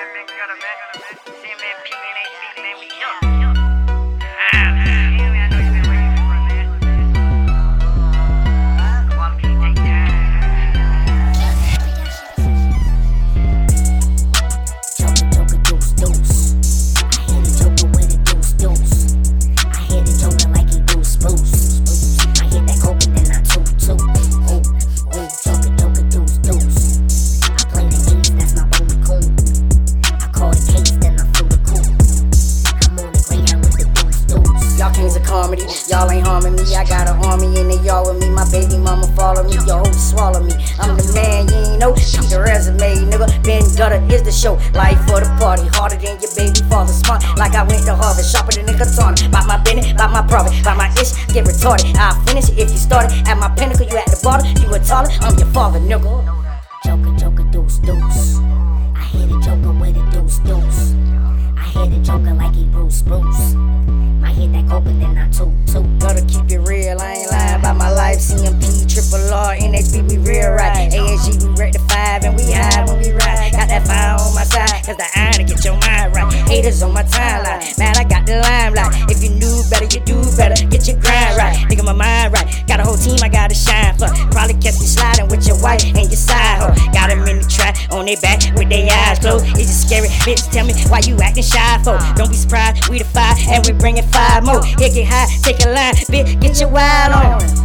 Dynamic, me. I got an army in the yard with me. My baby mama follow me. Yo, swallow me. I'm the man, you ain't know. See the resume, nigga. Ben Gutter is the show. Life for the party. Harder than your baby father. Smart like I went to Harvard. Sharper than a katana. By my business, by my profit, by my ish. Get retarded. I'll finish it if you started. At my pinnacle, you at the bottom. You a taller. I'm your father, nigga. Joker, Joker, deuce, deuce. I hit a Joker with a deuce, deuce. Like he Bruce, Bruce. I hit that coke and then I toot, toot. Gotta keep it real, I ain't lying about my life. CMP, triple R, NHB, we real right. ASG, we rectify and we high when we ride. Got that fire on my side, cause the iron to get your mind right. Haters on my timeline, man, I got the limelight. If you knew better, you do better. Get your grind right, nigga, my mind right. Got a whole team I gotta shine for. Probably catch me sliding with your wife and your side hoe. Got them in on their back with their eyes closed. It's just scary, bitch, tell me why you acting shy for. Don't be surprised, we the five and we bringing five more. Hit get high, take a line, bitch, get your wild on.